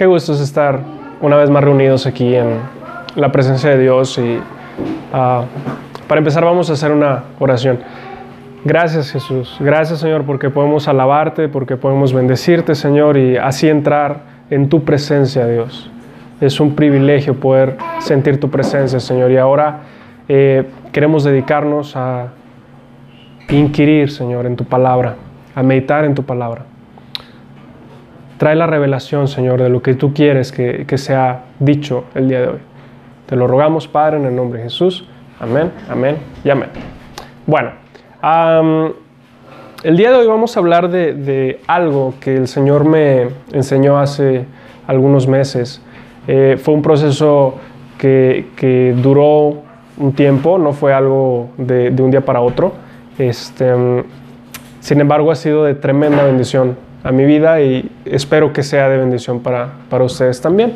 Qué gusto es estar una vez más reunidos aquí en la presencia de Dios y ah, para empezar vamos a hacer una oración. Gracias Jesús, gracias Señor porque podemos alabarte, porque podemos bendecirte Señor y así entrar en tu presencia Dios. Es un privilegio poder sentir tu presencia Señor y ahora eh, queremos dedicarnos a inquirir Señor en tu palabra, a meditar en tu palabra. Trae la revelación, Señor, de lo que tú quieres que, que sea dicho el día de hoy. Te lo rogamos, Padre, en el nombre de Jesús. Amén, amén y amén. Bueno, el día de hoy vamos a hablar de, de, algo que el Señor me enseñó hace algunos meses. Eh, fue un proceso que, que, duró un tiempo, no fue algo de, de un día para otro. Este, sin embargo, ha sido de tremenda bendición a mi vida y espero que sea de bendición para, para ustedes también.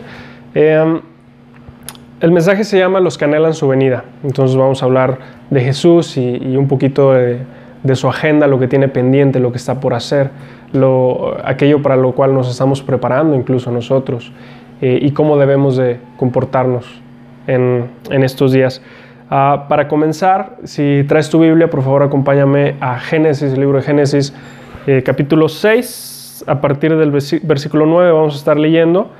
Eh, el mensaje se llama Los que anhelan su venida. Entonces vamos a hablar de Jesús y, un poquito de, su agenda, lo que tiene pendiente, lo que está por hacer, lo, aquello para lo cual nos estamos preparando incluso nosotros eh, y cómo debemos de comportarnos en, en estos días. Uh, para comenzar, si traes tu Biblia, por favor acompáñame a Génesis, el libro de Génesis, eh, capítulo 6 a partir del versículo 9 vamos a estar leyendo.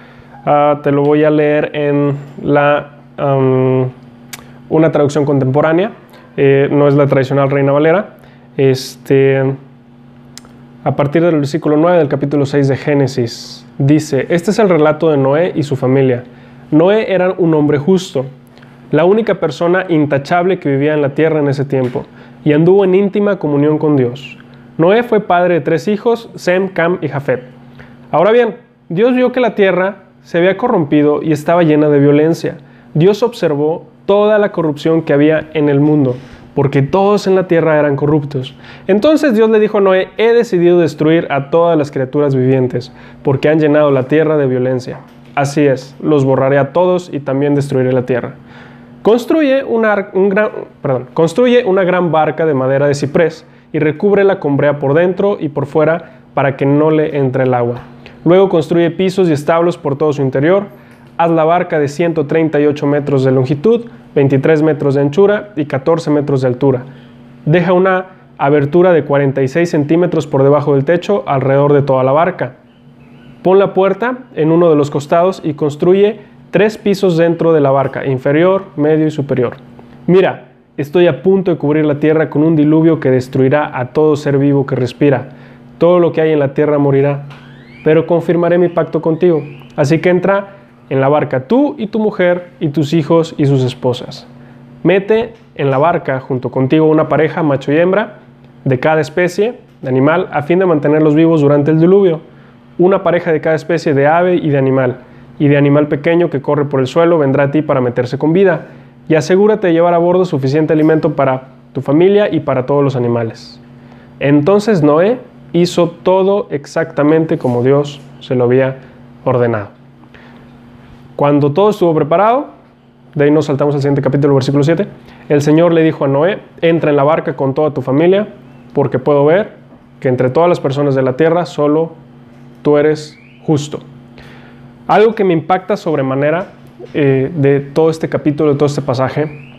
Uh, te lo voy a leer en la, una traducción contemporánea, eh, no es la tradicional Reina Valera. Este, a partir del versículo 9 del capítulo 6 de Génesis, dice, este es el relato de Noé y su familia. Noé era un hombre justo, la única persona intachable que vivía en la tierra en ese tiempo, y anduvo en íntima comunión con Dios. Noé fue padre de tres hijos, Sem, Cam y Jafet. Ahora bien, Dios vio que la tierra se había corrompido y estaba llena de violencia. Dios observó toda la corrupción que había en el mundo, porque todos en la tierra eran corruptos. Entonces Dios le dijo a Noé, he decidido destruir a todas las criaturas vivientes, porque han llenado la tierra de violencia. Así es, los borraré a todos y también destruiré la tierra. Construye una, construye una gran barca de madera de ciprés y recúbrela con brea por dentro y por fuera para que no le entre el agua. Luego construye pisos y establos por todo su interior. Haz la barca de 138 metros de longitud, 23 metros de anchura y 14 metros de altura. Deja una abertura de 46 centímetros por debajo del techo alrededor de toda la barca. Pon la puerta en uno de los costados y construye tres pisos dentro de la barca, inferior, medio y superior. Mira, Estoy a punto de cubrir la tierra con un diluvio que destruirá a todo ser vivo que respira. Todo lo que hay en la tierra morirá. Pero confirmaré mi pacto contigo. Así que entra en la barca tú y tu mujer y tus hijos y sus esposas. Mete en la barca junto contigo una pareja macho y hembra de cada especie de animal a fin de mantenerlos vivos durante el diluvio. Una pareja de cada especie de ave y de animal. Y de animal pequeño que corre por el suelo vendrá a ti para meterse con vida y asegúrate de llevar a bordo suficiente alimento para tu familia y para todos los animales. Entonces Noé hizo todo exactamente como Dios se lo había ordenado. Cuando todo estuvo preparado, de ahí nos saltamos al siguiente capítulo, versículo 7, el Señor le dijo a Noé, entra en la barca con toda tu familia, porque puedo ver que entre todas las personas de la tierra solo tú eres justo. Algo que me impacta sobremanera eh, de todo este capítulo, de todo este pasaje,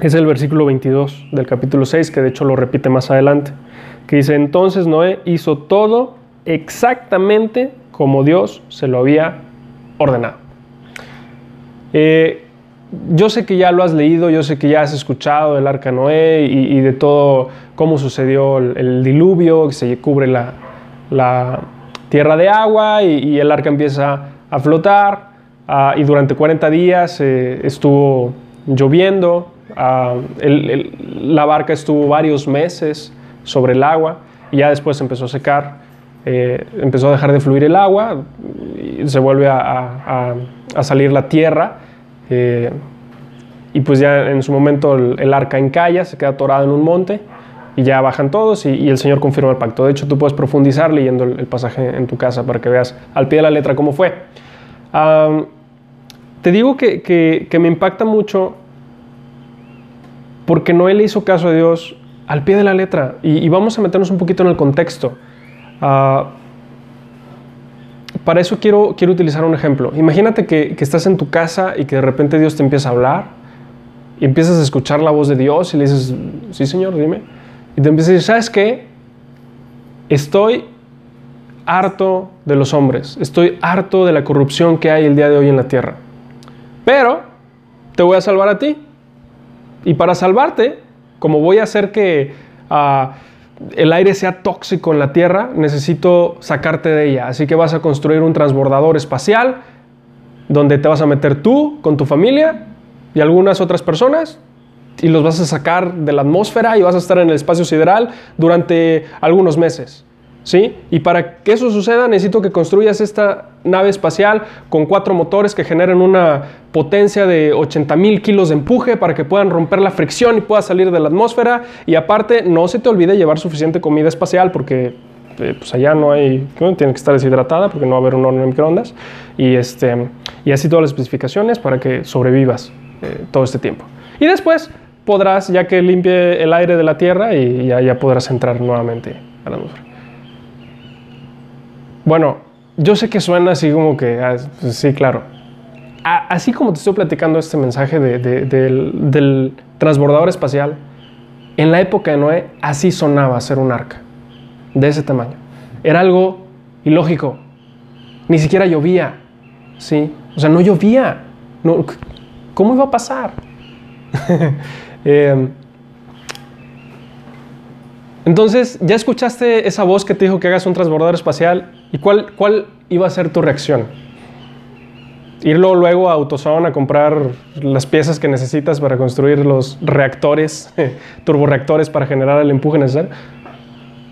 es el versículo 22 del capítulo 6, que de hecho lo repite más adelante, que dice, entonces Noé hizo todo exactamente como Dios se lo había ordenado. Eh, yo sé que ya lo has leído, yo sé que ya has escuchado del arca Noé y, de todo cómo sucedió el, diluvio, que se cubre la, tierra de agua y el arca empieza a flotar. Uh, y durante 40 días eh, estuvo lloviendo, uh, el, el, la barca estuvo varios meses sobre el agua y ya después empezó a secar, eh, empezó a dejar de fluir el agua, y se vuelve a, a, a salir la tierra eh, y pues ya en su momento el, el, arca encalla, se queda atorada en un monte y ya bajan todos y, y, el Señor confirma el pacto. De hecho, tú puedes profundizar leyendo el, pasaje en tu casa para que veas al pie de la letra cómo fue. Um, te digo que, me impacta mucho porque Noé le hizo caso a Dios al pie de la letra. Y, vamos a meternos un poquito en el contexto. Uh, para eso quiero, quiero utilizar un ejemplo. Imagínate que, que estás en tu casa y que de repente Dios te empieza a hablar y empiezas a escuchar la voz de Dios y le dices, sí Señor, dime. Y te empiezas a decir, ¿sabes qué? Estoy harto de los hombres, estoy harto de la corrupción que hay el día de hoy en la tierra. Pero te voy a salvar a ti. Y para salvarte, como voy a hacer que ah, el aire sea tóxico en la tierra, necesito sacarte de ella. Así que vas a construir un transbordador espacial donde te vas a meter tú con tu familia y algunas otras personas y los vas a sacar de la atmósfera y vas a estar en el espacio sideral durante algunos meses. ¿Sí? Y para que eso suceda necesito que construyas esta nave espacial con cuatro motores que generen una potencia de 80 mil kilos de empuje para que puedan romper la fricción y puedas salir de la atmósfera. Y aparte, no se te olvide llevar suficiente comida espacial porque eh, pues allá no hay, tiene que estar deshidratada porque no va a haber un horno de microondas. Y, este, y así todas las especificaciones para que sobrevivas eh, todo este tiempo. Y después podrás, ya que limpie el aire de la Tierra, y ya, ya podrás entrar nuevamente a la atmósfera. Bueno, yo sé que suena así como que, ah, sí, claro. así como te estoy platicando este mensaje del, del transbordador espacial, en la época de Noé así sonaba ser un arca, de ese tamaño. Era algo ilógico. Ni siquiera llovía, ¿sí? O sea, no llovía. No, ¿Cómo iba a pasar? eh, entonces, ya escuchaste esa voz que te dijo que hagas un transbordador espacial y cuál, cuál iba a ser tu reacción. Irlo luego a AutoZone a comprar las piezas que necesitas para construir los reactores, turboreactores para generar el empuje necesario,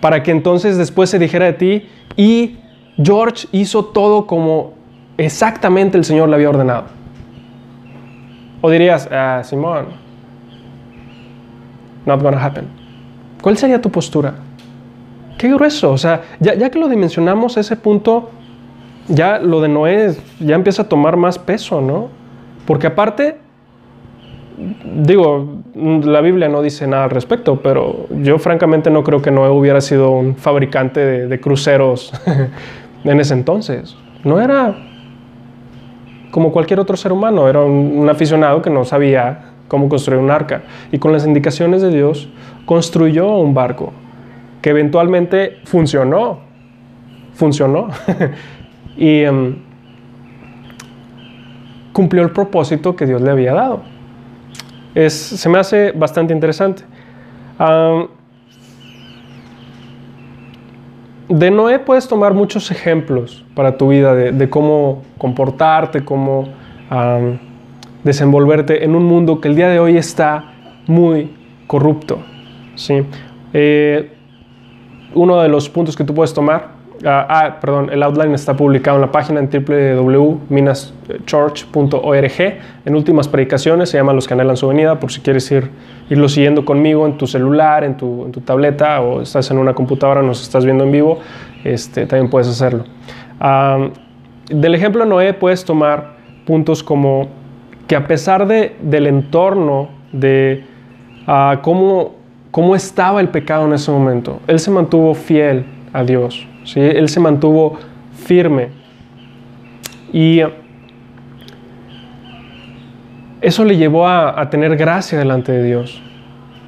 para que entonces después se dijera de ti y George hizo todo como exactamente el Señor le había ordenado. O dirías, ah, Simón, not gonna happen. ¿Cuál sería tu postura? Qué grueso, o sea, ya, que lo dimensionamos ese punto, ya lo de Noé ya empieza a tomar más peso, ¿no? Porque aparte, digo, la Biblia no dice nada al respecto, pero yo francamente no creo que Noé hubiera sido un fabricante de, cruceros en ese entonces. No era como cualquier otro ser humano, era un, aficionado que no sabía cómo construir un arca. Y con las indicaciones de Dios construyó un barco que eventualmente funcionó. Funcionó. y em, cumplió el propósito que Dios le había dado. Se me hace bastante interesante. de Noé puedes tomar muchos ejemplos para tu vida de, cómo comportarte, cómo desenvolverte en un mundo que el día de hoy está muy corrupto. ¿Sí? Eh, uno de los puntos que tú puedes tomar, ah, ah, perdón, el outline está publicado en la página en www.minaschurch.org. En últimas predicaciones se llama Los que anhelan su venida, por si quieres ir, irlo siguiendo conmigo en tu celular, en tu, en tu tableta o estás en una computadora, nos estás viendo en vivo, este, también puedes hacerlo. del ejemplo Noé puedes tomar puntos como que a pesar de, del entorno, de uh, cómo, cómo estaba el pecado en ese momento, él se mantuvo fiel a Dios, ¿sí? él se mantuvo firme. Y eso le llevó a, tener gracia delante de Dios.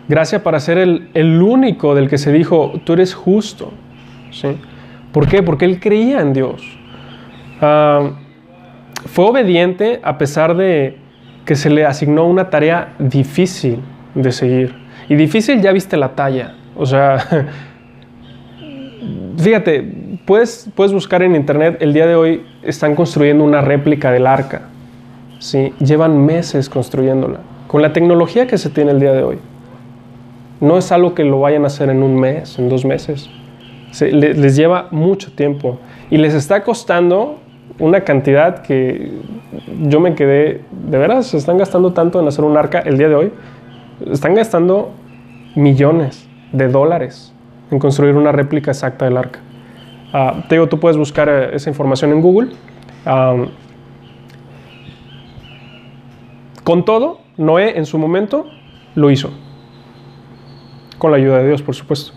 Gracia para ser el, único del que se dijo, tú eres justo. ¿sí? ¿Por qué? Porque él creía en Dios. Uh, fue obediente a pesar de, que se le asignó una tarea difícil de seguir. Y difícil ya viste la talla. O sea, fíjate, puedes, puedes buscar en internet, el día de hoy están construyendo una réplica del arca. ¿sí? Llevan meses construyéndola. Con la tecnología que se tiene el día de hoy. No es algo que lo vayan a hacer en un mes, en dos meses. les lleva mucho tiempo. Y les está costando una cantidad que yo me quedé, de veras, se están gastando tanto en hacer un arca el día de hoy. Están gastando millones de dólares en construir una réplica exacta del arca. Uh, te digo, tú puedes buscar eh, esa información en Google. con todo, Noé en su momento lo hizo. Con la ayuda de Dios, por supuesto.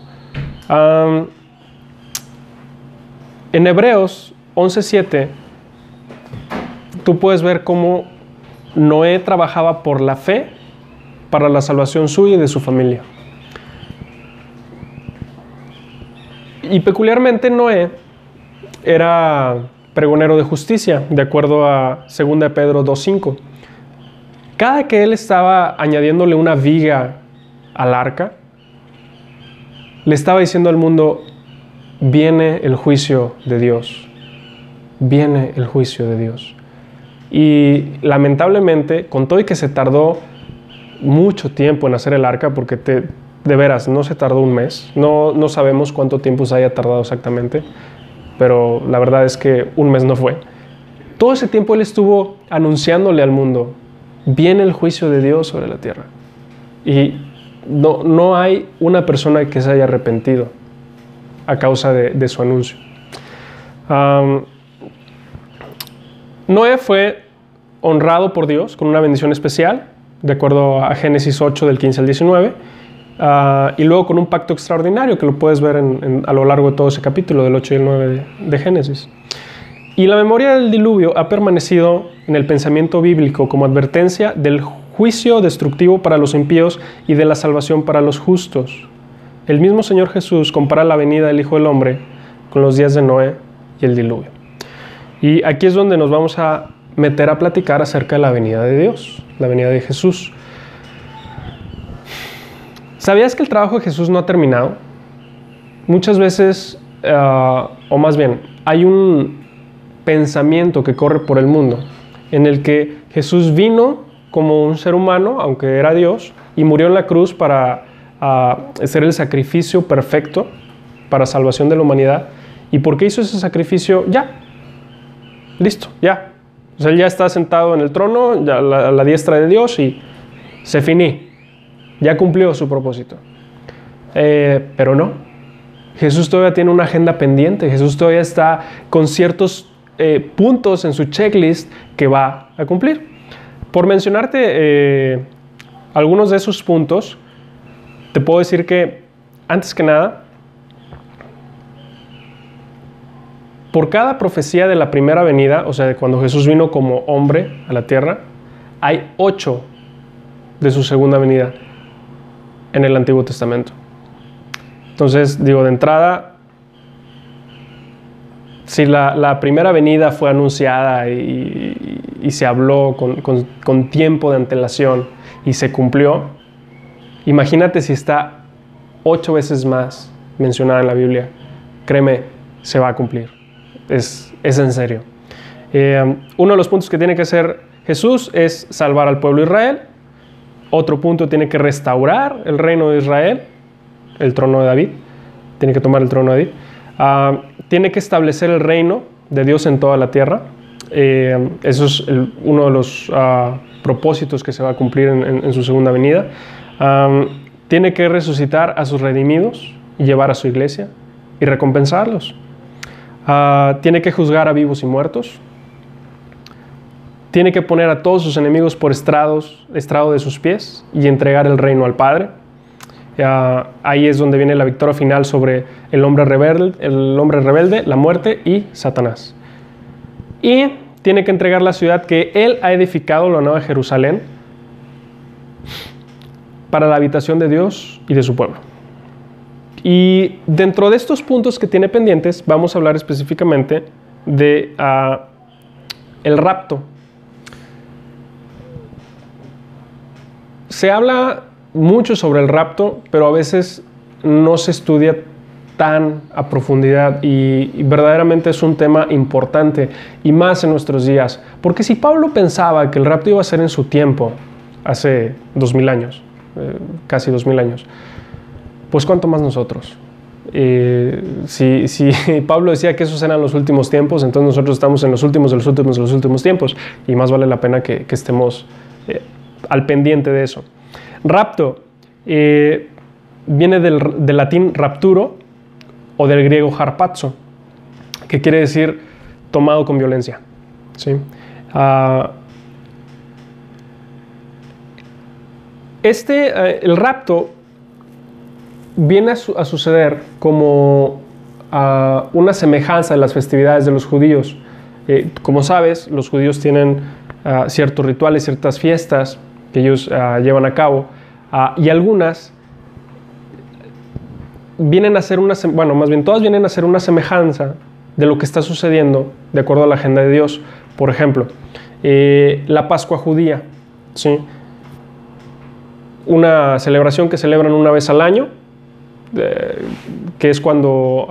en Hebreos 11.7, tú puedes ver cómo Noé trabajaba por la fe para la salvación suya y de su familia. Y peculiarmente Noé era pregonero de justicia, de acuerdo a 2 Pedro 2.5. Cada que él estaba añadiéndole una viga al arca, le estaba diciendo al mundo, viene el juicio de Dios, viene el juicio de Dios. Y lamentablemente, con todo y que se tardó mucho tiempo en hacer el arca, porque te, de veras, no se tardó un mes, no, no sabemos cuánto tiempo se haya tardado exactamente, pero la verdad es que un mes no fue. Todo ese tiempo él estuvo anunciándole al mundo, viene el juicio de Dios sobre la tierra. Y no, no hay una persona que se haya arrepentido a causa de, su anuncio. Noé fue honrado por Dios con una bendición especial, de acuerdo a Génesis 8 del 15 al 19, ah, y luego con un pacto extraordinario que lo puedes ver a lo largo de todo ese capítulo del 8 y el 9 de, de Génesis. Y la memoria del diluvio ha permanecido en el pensamiento bíblico como advertencia del juicio destructivo para los impíos y de la salvación para los justos. El mismo Señor Jesús compara la venida del Hijo del Hombre con los días de Noé y el diluvio. Y aquí es donde nos vamos a meter a platicar acerca de la venida de Dios, la venida de Jesús. ¿Sabías que el trabajo de Jesús no ha terminado? Muchas veces, ah, o más bien, hay un pensamiento que corre por el mundo en el que Jesús vino como un ser humano, aunque era Dios, y murió en la cruz para ser el sacrificio perfecto para salvación de la humanidad. ¿Y por qué hizo ese sacrificio? Ya, listo, ya. O sea, él ya está sentado en el trono, ya a la, diestra de Dios y se finí. Ya cumplió su propósito. Eh, pero no. Jesús todavía tiene una agenda pendiente. Jesús todavía está con ciertos eh, puntos en su checklist que va a cumplir. Por mencionarte eh, algunos de esos puntos, te puedo decir que, antes que nada, por cada profecía de la primera venida, o sea, de cuando Jesús vino como hombre a la tierra, hay ocho de su segunda venida en el Antiguo Testamento. Entonces, digo, de entrada, si la, primera venida fue anunciada y, se habló con, con tiempo de antelación y se cumplió, Imagínate si está ocho veces más mencionada en la Biblia. Créeme, se va a cumplir. Es, en serio. Eh, uno de los puntos que tiene que hacer Jesús es salvar al pueblo de Israel. Otro punto tiene que restaurar el reino de Israel, el trono de David. Tiene que tomar el trono de David. Ah, tiene que establecer el reino de Dios en toda la tierra. Eh, eso es uno de los ah, propósitos que se va a cumplir en su segunda venida tiene que resucitar a sus redimidos y llevar a su iglesia y recompensarlos. Ah, tiene que juzgar a vivos y muertos. Tiene que poner a todos sus enemigos por estrados, estrado de sus pies y entregar el reino al Padre. ahí es donde viene la victoria final sobre el hombre, rebelde, la muerte y Satanás. Y tiene que entregar la ciudad que él ha edificado, la Nueva Jerusalén, para la habitación de Dios y de su pueblo. Y dentro de estos puntos que tiene pendientes, vamos a hablar específicamente de ah, el rapto. Se habla mucho sobre el rapto, pero a veces no se estudia tan a profundidad y, verdaderamente es un tema importante y más en nuestros días. Porque si Pablo pensaba que el rapto iba a ser en su tiempo, hace dos mil años, eh, casi dos mil años. Pues cuánto más nosotros. Eh, si, si, Pablo decía que esos eran los últimos tiempos, entonces nosotros estamos en los últimos de los últimos de los últimos tiempos y más vale la pena que, estemos eh, al pendiente de eso. Rapto viene del, latín rapturo o del griego harpazo, que quiere decir tomado con violencia. ¿sí? Ah, Este, eh, el rapto viene a, suceder como ah, una semejanza de las festividades de los judíos. Eh, como sabes, los judíos tienen ah, ciertos rituales, ciertas fiestas que ellos ah, llevan a cabo y algunas vienen a ser una, bueno, más bien todas vienen a ser una semejanza de lo que está sucediendo de acuerdo a la agenda de Dios. Por ejemplo, eh, la Pascua judía, ¿sí? una celebración que celebran una vez al año, eh, que es cuando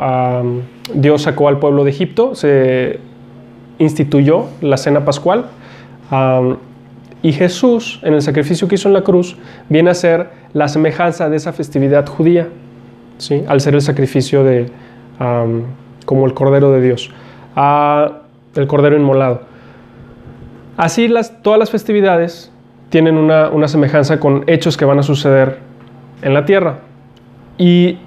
Dios sacó al pueblo de Egipto, se instituyó la cena pascual. Y Jesús, en el sacrificio que hizo en la cruz, viene a ser la semejanza de esa festividad judía, ¿sí? al ser el sacrificio de, como el Cordero de Dios, el Cordero inmolado. Así las, todas las festividades tienen una, una semejanza con hechos que van a suceder en la tierra. Y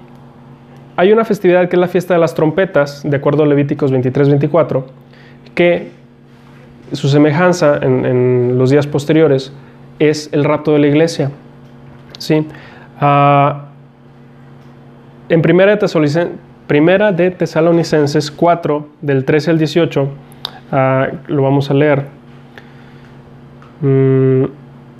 hay una festividad que es la fiesta de las trompetas, de acuerdo a Levíticos 23-24, que su semejanza en, los días posteriores es el rapto de la iglesia. ¿sí? Ah, en primera de, de, Tesalonicenses 4, del 13 al 18, ah, lo vamos a leer. Mm,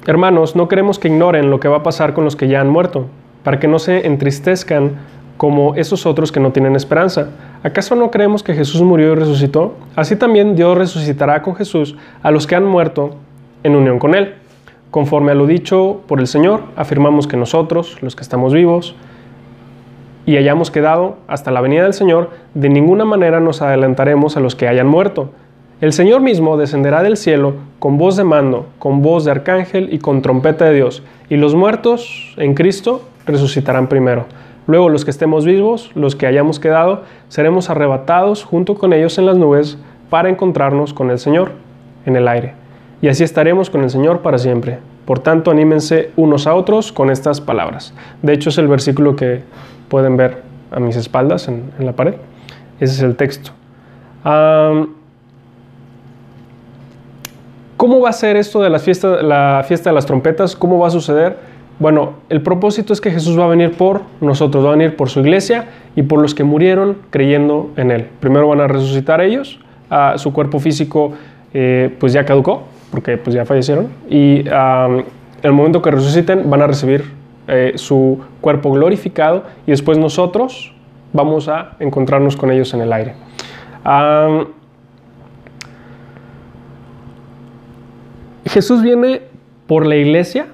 hermanos, no queremos que ignoren lo que va a pasar con los que ya han muerto, para que no se entristezcan como esos otros que no tienen esperanza. ¿Acaso no creemos que Jesús murió y resucitó? Así también Dios resucitará con Jesús a los que han muerto en unión con Él. Conforme a lo dicho por el Señor, afirmamos que nosotros, los que estamos vivos, y hayamos quedado hasta la venida del Señor, de ninguna manera nos adelantaremos a los que hayan muerto. El Señor mismo descenderá del cielo con voz de mando, con voz de arcángel y con trompeta de Dios, y los muertos en Cristo resucitarán primero. Luego los que estemos vivos, los que hayamos quedado, seremos arrebatados junto con ellos en las nubes para encontrarnos con el Señor en el aire. Y así estaremos con el Señor para siempre. Por tanto, anímense unos a otros con estas palabras. De hecho, es el versículo que pueden ver a mis espaldas en, la pared. Ese es el texto. ¿Cómo va a ser esto de la fiesta, la fiesta de las trompetas? ¿Cómo va a suceder? Bueno, el propósito es que Jesús va a venir por nosotros, va a venir por su iglesia y por los que murieron creyendo en Él. Primero van a resucitar ellos, a su cuerpo físico eh, pues ya caducó, porque pues ya fallecieron, y en el momento que resuciten van a recibir eh, su cuerpo glorificado y después nosotros vamos a encontrarnos con ellos en el aire. Jesús viene por la iglesia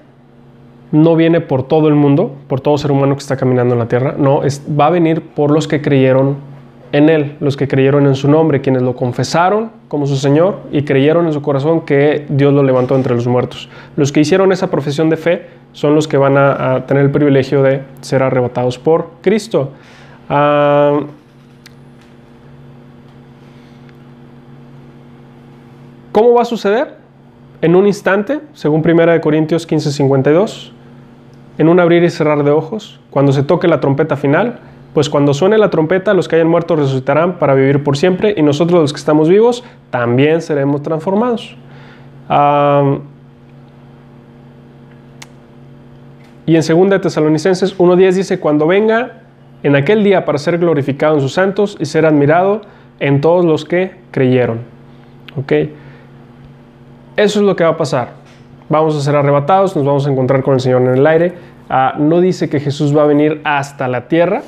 no viene por todo el mundo, por todo ser humano que está caminando en la tierra, no, es, va a venir por los que creyeron en Él, los que creyeron en su nombre, quienes lo confesaron como su Señor y creyeron en su corazón que Dios lo levantó entre los muertos. Los que hicieron esa profesión de fe son los que van a, tener el privilegio de ser arrebatados por Cristo. Ah, ¿Cómo va a suceder? En un instante, según 1 Corintios 15, 52, en un abrir y cerrar de ojos, cuando se toque la trompeta final, pues cuando suene la trompeta, los que hayan muerto resucitarán para vivir por siempre y nosotros los que estamos vivos también seremos transformados. y en 2 Tesalonicenses 1.10 dice, cuando venga en aquel día para ser glorificado en sus santos y ser admirado en todos los que creyeron. Eso es lo que va a pasar vamos a ser arrebatados, nos vamos a encontrar con el Señor en el aire. Ah, no dice que Jesús va a venir hasta la tierra,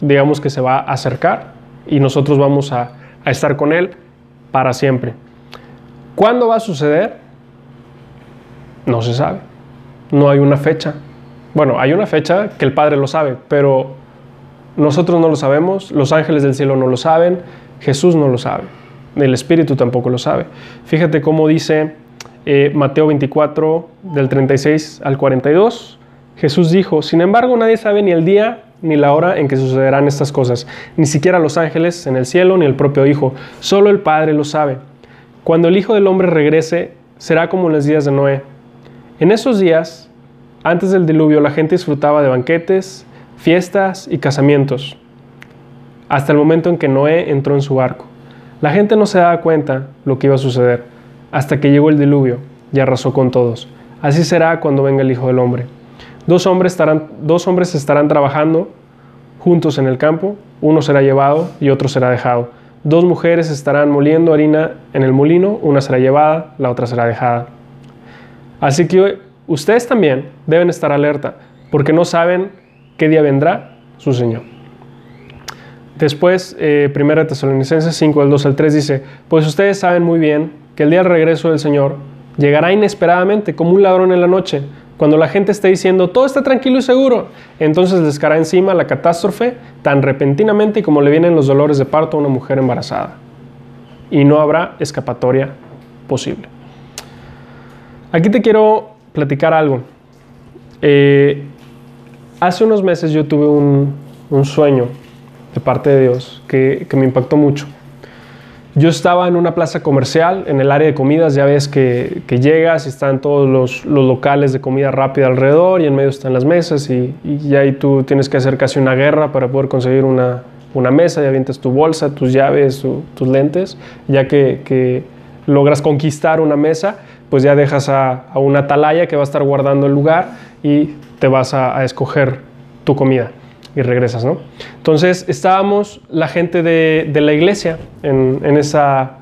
digamos que se va a acercar y nosotros vamos a, a estar con Él para siempre. ¿Cuándo va a suceder? No se sabe. No hay una fecha. Bueno, hay una fecha que el Padre lo sabe, pero nosotros no lo sabemos, los ángeles del cielo no lo saben, Jesús no lo sabe, el Espíritu tampoco lo sabe. Fíjate cómo dice eh, Mateo 24, del 36 al 42, Jesús dijo, sin embargo nadie sabe ni el día ni la hora en que sucederán estas cosas, ni siquiera los ángeles en el cielo ni el propio Hijo, solo el Padre lo sabe. Cuando el Hijo del Hombre regrese, será como en los días de Noé. En esos días, antes del diluvio, la gente disfrutaba de banquetes, fiestas y casamientos, hasta el momento en que Noé entró en su barco. La gente no se daba cuenta lo que iba a suceder hasta que llegó el diluvio y arrasó con todos. Así será cuando venga el Hijo del Hombre. Dos hombres estarán, dos hombres estarán trabajando juntos en el campo, uno será llevado y otro será dejado. Dos mujeres estarán moliendo harina en el molino, una será llevada, la otra será dejada. Así que ustedes también deben estar alerta, porque no saben qué día vendrá su Señor. Después, eh, 1 Tesalonicenses 5, del 2 al 3 dice, pues ustedes saben muy bien que el día del regreso del Señor llegará inesperadamente como un ladrón en la noche, cuando la gente esté diciendo todo está tranquilo y seguro, entonces les caerá encima la catástrofe tan repentinamente como le vienen los dolores de parto a una mujer embarazada. Y no habrá escapatoria posible. Aquí te quiero platicar algo. Eh, hace unos meses yo tuve un, sueño de parte de Dios que me impactó mucho. Yo estaba en una plaza comercial, en el área de comidas, ya ves que, llegas y están todos los, locales de comida rápida alrededor y en medio están las mesas y, y ahí tú tienes que hacer casi una guerra para poder conseguir una, mesa, ya avientas tu bolsa, tus llaves, tu, tus lentes, ya que, logras conquistar una mesa, pues ya dejas a, una atalaya que va a estar guardando el lugar y te vas a escoger tu comida y regresas, ¿no? Entonces estábamos la gente de, de la iglesia en, en esa,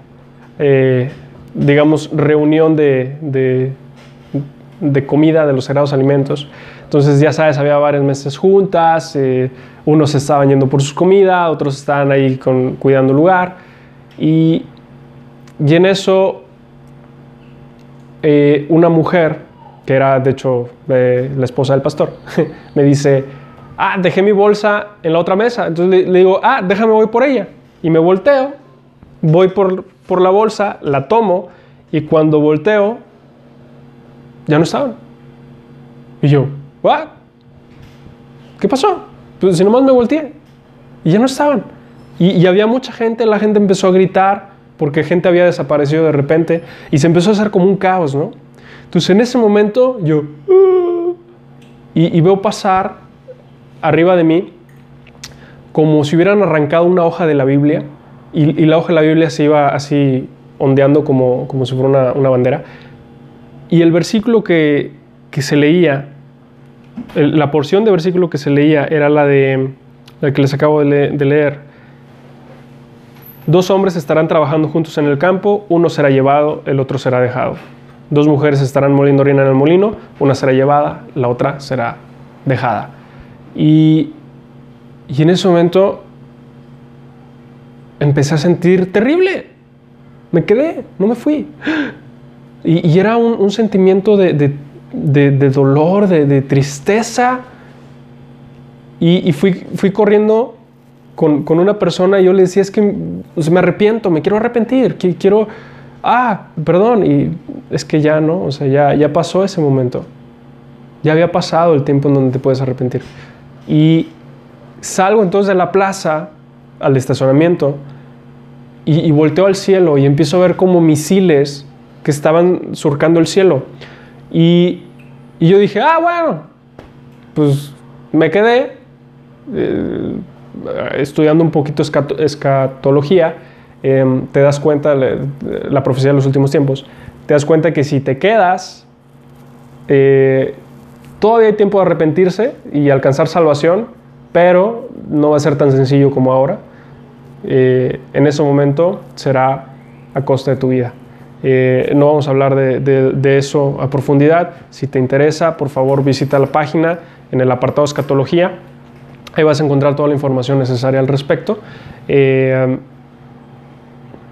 eh, digamos, reunión de, de, de, comida de los sagrados alimentos. Entonces, ya sabes, había varias mesas juntas, eh, unos estaban yendo por su comida, otros estaban ahí con, cuidando lugar. Y, y en eso, eh, una mujer, que era de hecho la esposa del pastor, me dice, ah, dejé mi bolsa en la otra mesa. Entonces le, le, digo, ah, déjame, voy por ella. Y me volteo, voy por, por la bolsa, la tomo, y cuando volteo, ya no estaban. Y yo, ¿what? ¿Qué pasó? Pues si nomás me volteé. Y ya no estaban. Y, y había mucha gente, la gente empezó a gritar, porque gente había desaparecido de repente, y se empezó a hacer como un caos, ¿no? Entonces en ese momento yo, uh, y, y veo pasar arriba de mí como si hubieran arrancado una hoja de la Biblia y, la hoja de la Biblia se iba así ondeando como, como si fuera una, una bandera. Y el versículo que, que se leía, la porción de versículo que se leía era la de la que les acabo de, de leer. Dos hombres estarán trabajando juntos en el campo, uno será llevado, el otro será dejado. Dos mujeres estarán moliendo harina en el molino, una será llevada, la otra será dejada. Y, y, en ese momento empecé a sentir terrible. Me quedé, no me fui. Y, y era un, un sentimiento de, de, de, de dolor, de, tristeza. Y, y, fui, fui corriendo con, con, una persona y yo le decía, es que sea, me arrepiento, me quiero arrepentir, quiero, ah, perdón. Y es que ya no, o sea, ya, ya pasó ese momento. Ya había pasado el tiempo en donde te puedes arrepentir. Y salgo entonces de la plaza al estacionamiento y, volteo al cielo y empiezo a ver como misiles que estaban surcando el cielo. Y, y yo dije, ah, bueno, pues me quedé eh, estudiando un poquito escatología. Eh, te das cuenta, la, la, profecía de los últimos tiempos, te das cuenta que si te quedas, eh, Todavía hay tiempo de arrepentirse y alcanzar salvación, pero no va a ser tan sencillo como ahora. Eh, en ese momento será a costa de tu vida. Eh, no vamos a hablar de, eso a profundidad. Si te interesa, por favor visita la página en el apartado escatología. Ahí vas a encontrar toda la información necesaria al respecto. Eh,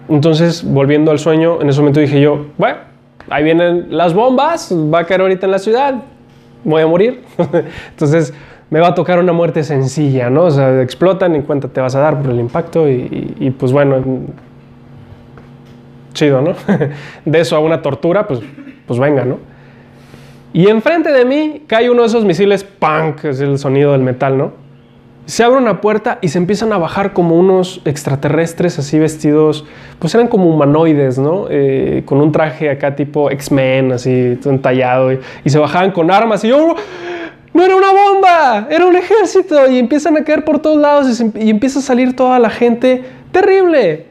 entonces, volviendo al sueño, en ese momento dije yo, bueno, ahí vienen las bombas, va a caer ahorita en la ciudad, voy a morir. Entonces me va a tocar una muerte sencilla, ¿no? O sea, explotan y cuenta te vas a dar por el impacto y, pues bueno, chido, ¿no? De eso a una tortura, pues, pues venga, ¿no? Y enfrente de mí cae uno de esos misiles, ¡punk! Es el sonido del metal, ¿no? Se abre una puerta y se empiezan a bajar como unos extraterrestres así vestidos, pues eran como humanoides, ¿no? Eh, con un traje acá tipo X-Men, así, entallado, y, se bajaban con armas y yo, no era una bomba, era un ejército, y empiezan a caer por todos lados y, se, y empieza a salir toda la gente, terrible,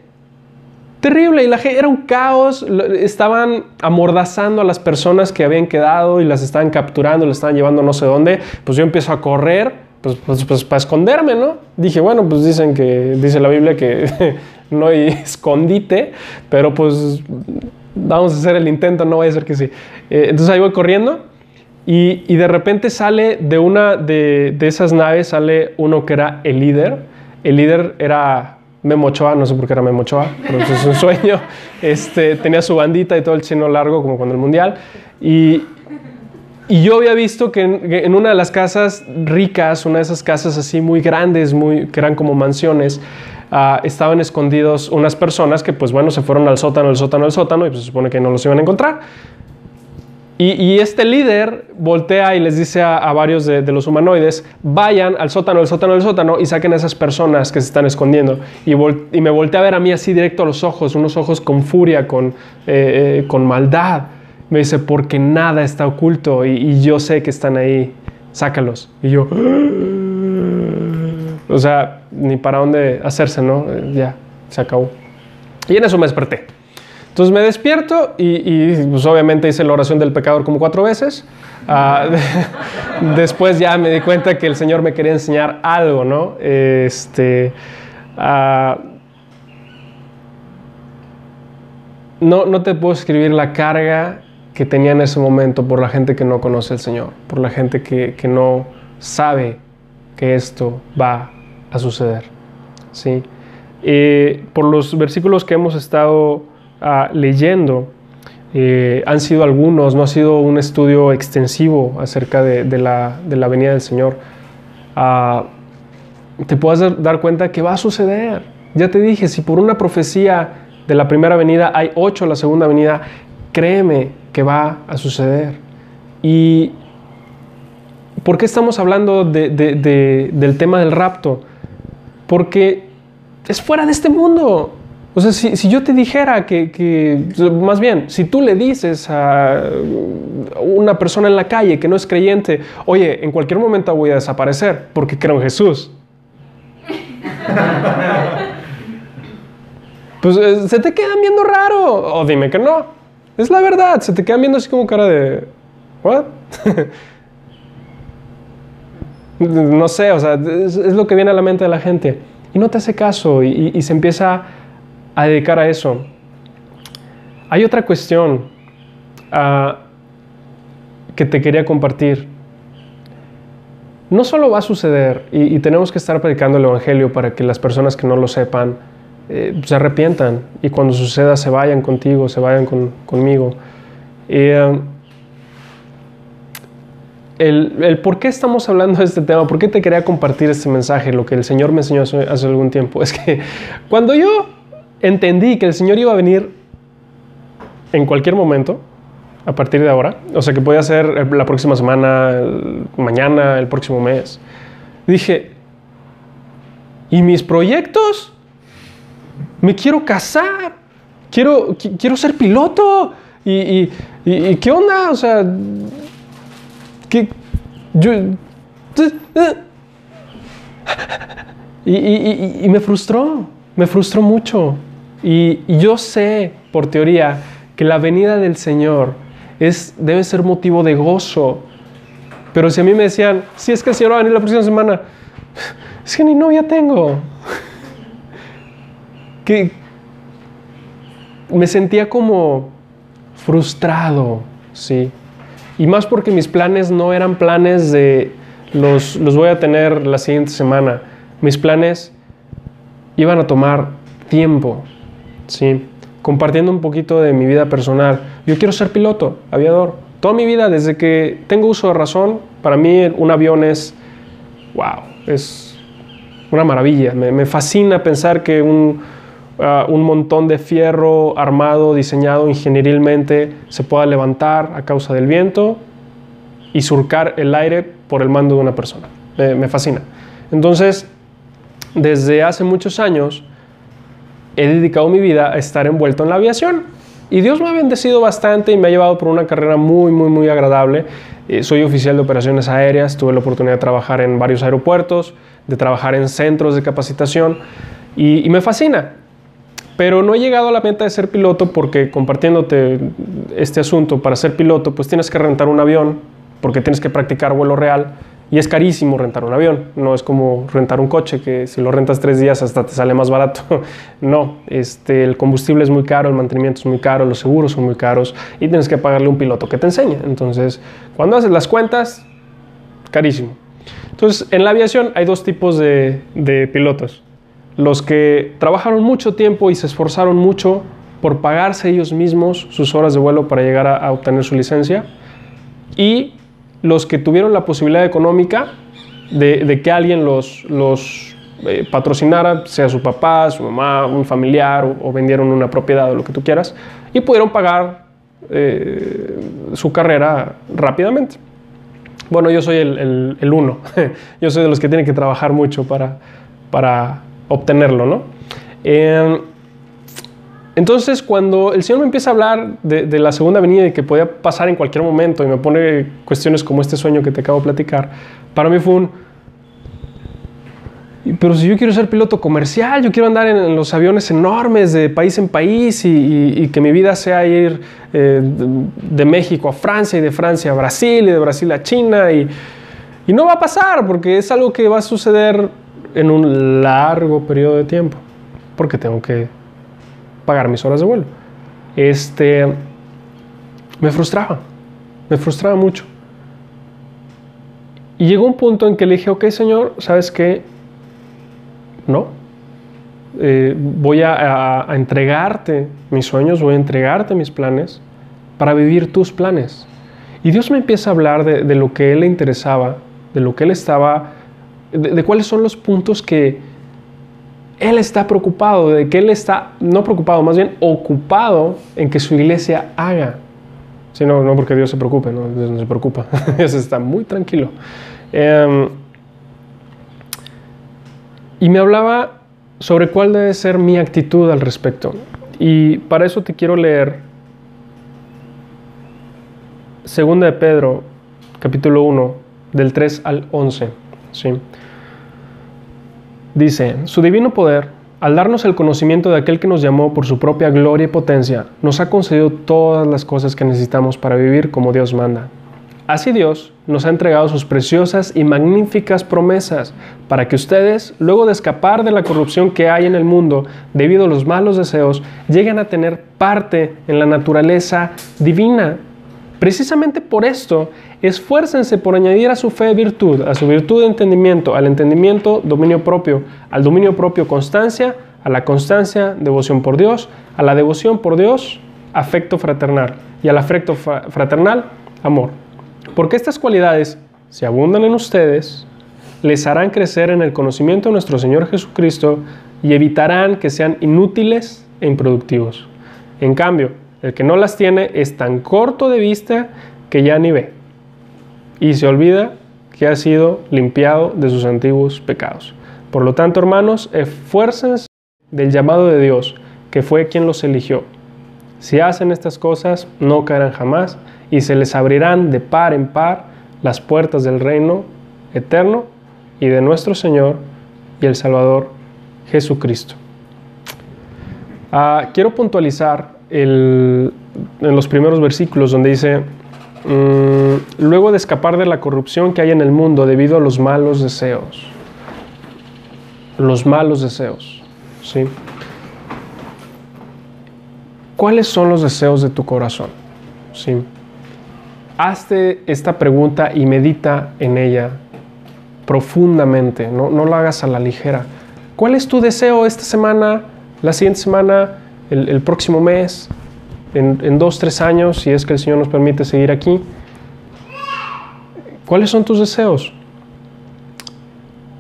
terrible, y la gente, era un caos, estaban amordazando a las personas que habían quedado y las estaban capturando, las estaban llevando no sé dónde, pues yo empiezo a correr, pues, pues, pues para esconderme, ¿no? Dije, bueno, pues dicen que, dice la Biblia que no hay escondite, pero pues vamos a hacer el intento, no vaya a ser que sí. Eh, entonces ahí voy corriendo y, y, de repente sale de una de, de, esas naves, sale uno que era el líder. El líder era Memo Ochoa, no sé por qué era Memo Ochoa, pero eso es un sueño. Este, tenía su bandita y todo el chino largo como cuando el mundial. Y, y yo había visto que en, una de las casas ricas, una de esas casas así muy grandes, muy, que eran como mansiones, uh, estaban escondidos unas personas que pues bueno, se fueron al sótano, al sótano, al sótano y pues, se supone que no los iban a encontrar. Y, este líder voltea y les dice a, varios de, los humanoides, vayan al sótano, al sótano, al sótano y saquen a esas personas que se están escondiendo. Y, y me voltea a ver a mí así directo a los ojos, unos ojos con furia, con, eh, eh, con maldad. Me dice, porque nada está oculto y, y, yo sé que están ahí, sácalos. Y yo, o sea, ni para dónde hacerse, ¿no? Ya, se acabó. Y en eso me desperté. Entonces me despierto y, y pues obviamente hice la oración del pecador como cuatro veces. Uh, después ya me di cuenta que el Señor me quería enseñar algo, ¿no? Este, uh, no, no te puedo escribir la carga que tenía en ese momento por la gente que no conoce al Señor, por la gente que, que no sabe que esto va a suceder. ¿sí? Eh, por los versículos que hemos estado uh, leyendo, eh, han sido algunos, no ha sido un estudio extensivo acerca de, la, de la, venida del Señor. Uh, te puedes dar cuenta que va a suceder. Ya te dije, si por una profecía de la primera venida hay ocho a la segunda venida, créeme que va a suceder. Y ¿por qué estamos hablando de, de, de, del tema del rapto? Porque es fuera de este mundo. O sea, si, si yo te dijera que, que, más bien, si tú le dices a una persona en la calle que no es creyente, oye, en cualquier momento voy a desaparecer porque creo en Jesús. pues eh, se te quedan viendo raro. O dime que no. Es la verdad, se te quedan viendo así como cara de... ¿What? no sé, o sea, es, lo que viene a la mente de la gente. Y no te hace caso y, se empieza a dedicar a eso. Hay otra cuestión uh, que te quería compartir. No solo va a suceder, y, tenemos que estar predicando el Evangelio para que las personas que no lo sepan eh, se arrepientan y cuando suceda se vayan contigo, se vayan con, conmigo. Uh, el, el, por qué estamos hablando de este tema, por qué te quería compartir este mensaje, lo que el Señor me enseñó hace, hace, algún tiempo, es que cuando yo entendí que el Señor iba a venir en cualquier momento, a partir de ahora, o sea que podía ser la próxima semana, mañana, el próximo mes, dije, ¿y mis proyectos? Me quiero casar, quiero, quiero ser piloto, y, ¿qué onda? O sea, que yo... Y, y, y, me frustró, me frustró mucho. Y, yo sé, por teoría, que la venida del Señor es, debe ser motivo de gozo. Pero si a mí me decían, si es que el Señor va a venir la próxima semana, es que ni novia tengo. Que me sentía como frustrado, ¿sí? Y más porque mis planes no eran planes de los, los voy a tener la siguiente semana. Mis planes iban a tomar tiempo, ¿sí? Compartiendo un poquito de mi vida personal. Yo quiero ser piloto, aviador. Toda mi vida, desde que tengo uso de razón, para mí un avión es, wow, es una maravilla. Me, me fascina pensar que un, uh, un montón de fierro armado, diseñado ingenierilmente, se pueda levantar a causa del viento y surcar el aire por el mando de una persona. Me, fascina. Entonces, desde hace muchos años, he dedicado mi vida a estar envuelto en la aviación. Y Dios me ha bendecido bastante y me ha llevado por una carrera muy, muy, muy agradable. Eh, soy oficial de operaciones aéreas, tuve la oportunidad de trabajar en varios aeropuertos, de trabajar en centros de capacitación y me fascina. Pero no he llegado a la meta de ser piloto porque compartiéndote este asunto, para ser piloto, pues tienes que rentar un avión, porque tienes que practicar vuelo real Y es carísimo rentar un avión, no es como rentar un coche, que si lo rentas tres días hasta te sale más barato. no, este, el combustible es muy caro, el mantenimiento es muy caro, los seguros son muy caros y tienes que pagarle un piloto que te enseñe. Entonces, cuando haces las cuentas, carísimo. Entonces, en la aviación hay dos tipos de pilotos. Los que trabajaron mucho tiempo y se esforzaron mucho por pagarse ellos mismos sus horas de vuelo para llegar a, obtener su licencia y los que tuvieron la posibilidad económica de, que alguien los, los eh, patrocinara, sea su papá, su mamá, un familiar o, o, vendieron una propiedad o lo que tú quieras, y pudieron pagar eh, su carrera rápidamente. Bueno, yo soy el, el, el, uno, yo soy de los que tienen que trabajar mucho para, para obtenerlo, ¿no? Eh, entonces, cuando el Señor me empieza a hablar de, la segunda venida y que podía pasar en cualquier momento y me pone cuestiones como este sueño que te acabo de platicar, para mí fue un... Pero si yo quiero ser piloto comercial, yo quiero andar en, los aviones enormes de país en país y, que mi vida sea ir eh, de, México a Francia y de Francia a Brasil y de Brasil a China y no va a pasar porque es algo que va a suceder en un largo periodo de tiempo porque tengo que pagar mis horas de vuelo. Este, me frustraba, me frustraba mucho. Y llegó un punto en que le dije, ok, Señor, ¿sabes qué? No. Eh, voy a, entregarte mis sueños, voy a entregarte mis planes para vivir tus planes. Y Dios me empieza a hablar de lo que Él le interesaba, de lo que Él estaba, de, cuáles son los puntos que, él está preocupado, de que Él está, no preocupado, más bien ocupado en que su iglesia haga. Sí, no, no porque Dios se preocupe, no, Dios no se preocupa, Dios está muy tranquilo. Eh, y me hablaba sobre cuál debe ser mi actitud al respecto. Y para eso te quiero leer Segunda de Pedro, capítulo 1, del 3 al 11. Dice, su divino poder, al darnos el conocimiento de aquel que nos llamó por su propia gloria y potencia, nos ha concedido todas las cosas que necesitamos para vivir como Dios manda. Así Dios nos ha entregado sus preciosas y magníficas promesas para que ustedes, luego de escapar de la corrupción que hay en el mundo debido a los malos deseos, lleguen a tener parte en la naturaleza divina. Precisamente por esto, esfuércense por añadir a su fe virtud, a su virtud entendimiento, al entendimiento dominio propio, al dominio propio constancia, a la constancia devoción por Dios, a la devoción por Dios afecto fraternal y al afecto fraternal amor. Porque estas cualidades, si abundan en ustedes, les harán crecer en el conocimiento de nuestro Señor Jesucristo y evitarán que sean inútiles e improductivos. En cambio, el que no las tiene es tan corto de vista que ya ni ve y se olvida que ha sido limpiado de sus antiguos pecados. Por lo tanto, hermanos, esfuércense del llamado de Dios, que fue quien los eligió. Si hacen estas cosas, no caerán jamás y se les abrirán de par en par las puertas del reino eterno y de nuestro Señor y el Salvador Jesucristo. Uh, quiero puntualizar el, en los primeros versículos donde dice, mmm, luego de escapar de la corrupción que hay en el mundo debido a los malos deseos, los malos deseos, ¿sí? ¿Cuáles son los deseos de tu corazón? ¿Sí? Hazte esta pregunta y medita en ella profundamente, no, no hagas a la ligera. ¿Cuál es tu deseo esta semana, la siguiente semana, el, próximo mes, en, dos, tres años, si es que el Señor nos permite seguir aquí? ¿Cuáles son tus deseos?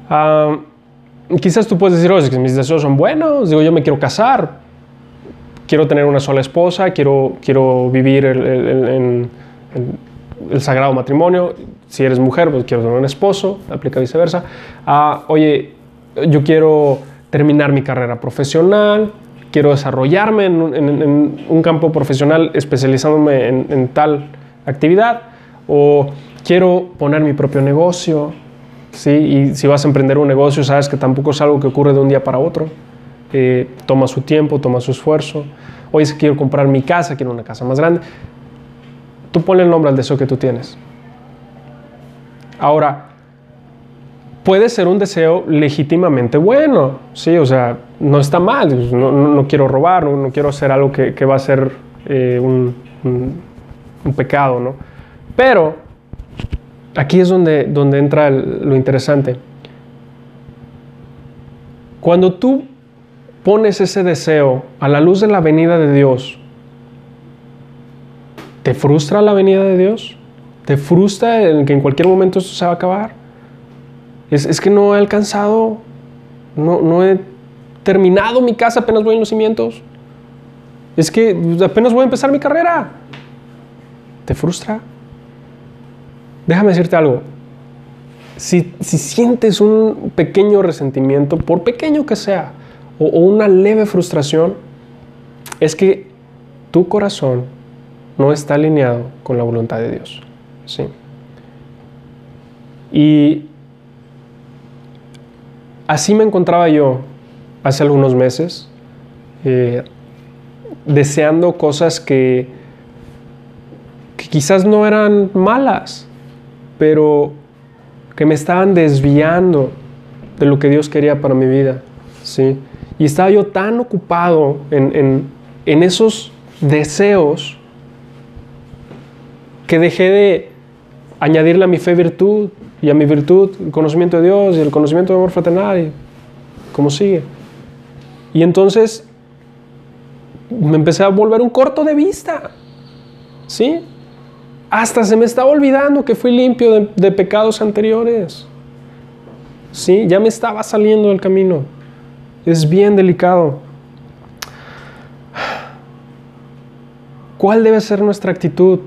Uh, quizás tú puedes decir, que mis deseos son buenos, digo, yo me quiero casar, quiero tener una sola esposa, quiero, quiero vivir el, el, sagrado matrimonio. Si eres mujer, pues quiero tener un esposo, aplica viceversa. Uh, oye, yo quiero terminar mi carrera profesional, quiero desarrollarme en, un campo profesional especializándome en, tal actividad, o quiero poner mi propio negocio, ¿sí? y si vas a emprender un negocio, sabes que tampoco es algo que ocurre de un día para otro eh, toma su tiempo, toma su esfuerzo. Oye, quiero comprar mi casa, quiero una casa más grande. Tú ponle el nombre al deseo que tú tienes. Ahora, puede ser un deseo legítimamente bueno, ¿sí? O sea, no está mal, no, quiero robar, no, quiero hacer algo que, va a ser eh, un, pecado, ¿no? Pero aquí es donde, donde entra lo interesante. Cuando tú pones ese deseo a la luz de la venida de Dios, ¿te frustra la venida de Dios? ¿Te frustra el que en cualquier momento esto se va a acabar? Es, que no he alcanzado, no, no he terminado mi casa, apenas voy en los cimientos. Es que apenas voy a empezar mi carrera. ¿Te frustra? Déjame decirte algo. Si, sientes un pequeño resentimiento, por pequeño que sea, o, o una leve frustración, es que tu corazón no está alineado con la voluntad de Dios. ¿sí? Y así me encontraba yo hace algunos meses, eh, deseando cosas que, quizás no eran malas, pero que me estaban desviando de lo que Dios quería para mi vida. ¿sí? Y estaba yo tan ocupado en, esos deseos que dejé de añadirle a mi fe virtud y a mi virtud el conocimiento de Dios y el conocimiento de amor fraternal y sigue. Y entonces me empecé a volver un corto de vista. ¿Sí? Hasta se me estaba olvidando que fui limpio de, pecados anteriores. ¿Sí? Ya me estaba saliendo del camino. Es bien delicado. ¿Cuál debe ser nuestra actitud?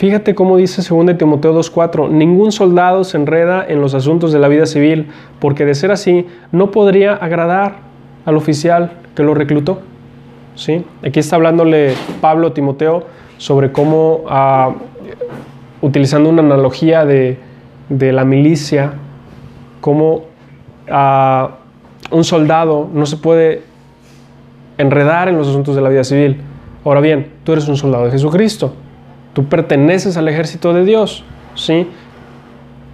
Fíjate cómo dice 2 Timoteo 2.4, ningún soldado se enreda en los asuntos de la vida civil, porque de ser así no podría agradar al oficial que lo reclutó. ¿Sí? Aquí está hablándole Pablo a Timoteo sobre cómo, ah, utilizando una analogía de, la milicia, cómo ah, un soldado no se puede enredar en los asuntos de la vida civil. Ahora bien, tú eres un soldado de Jesucristo. Tú perteneces al ejército de Dios, ¿sí?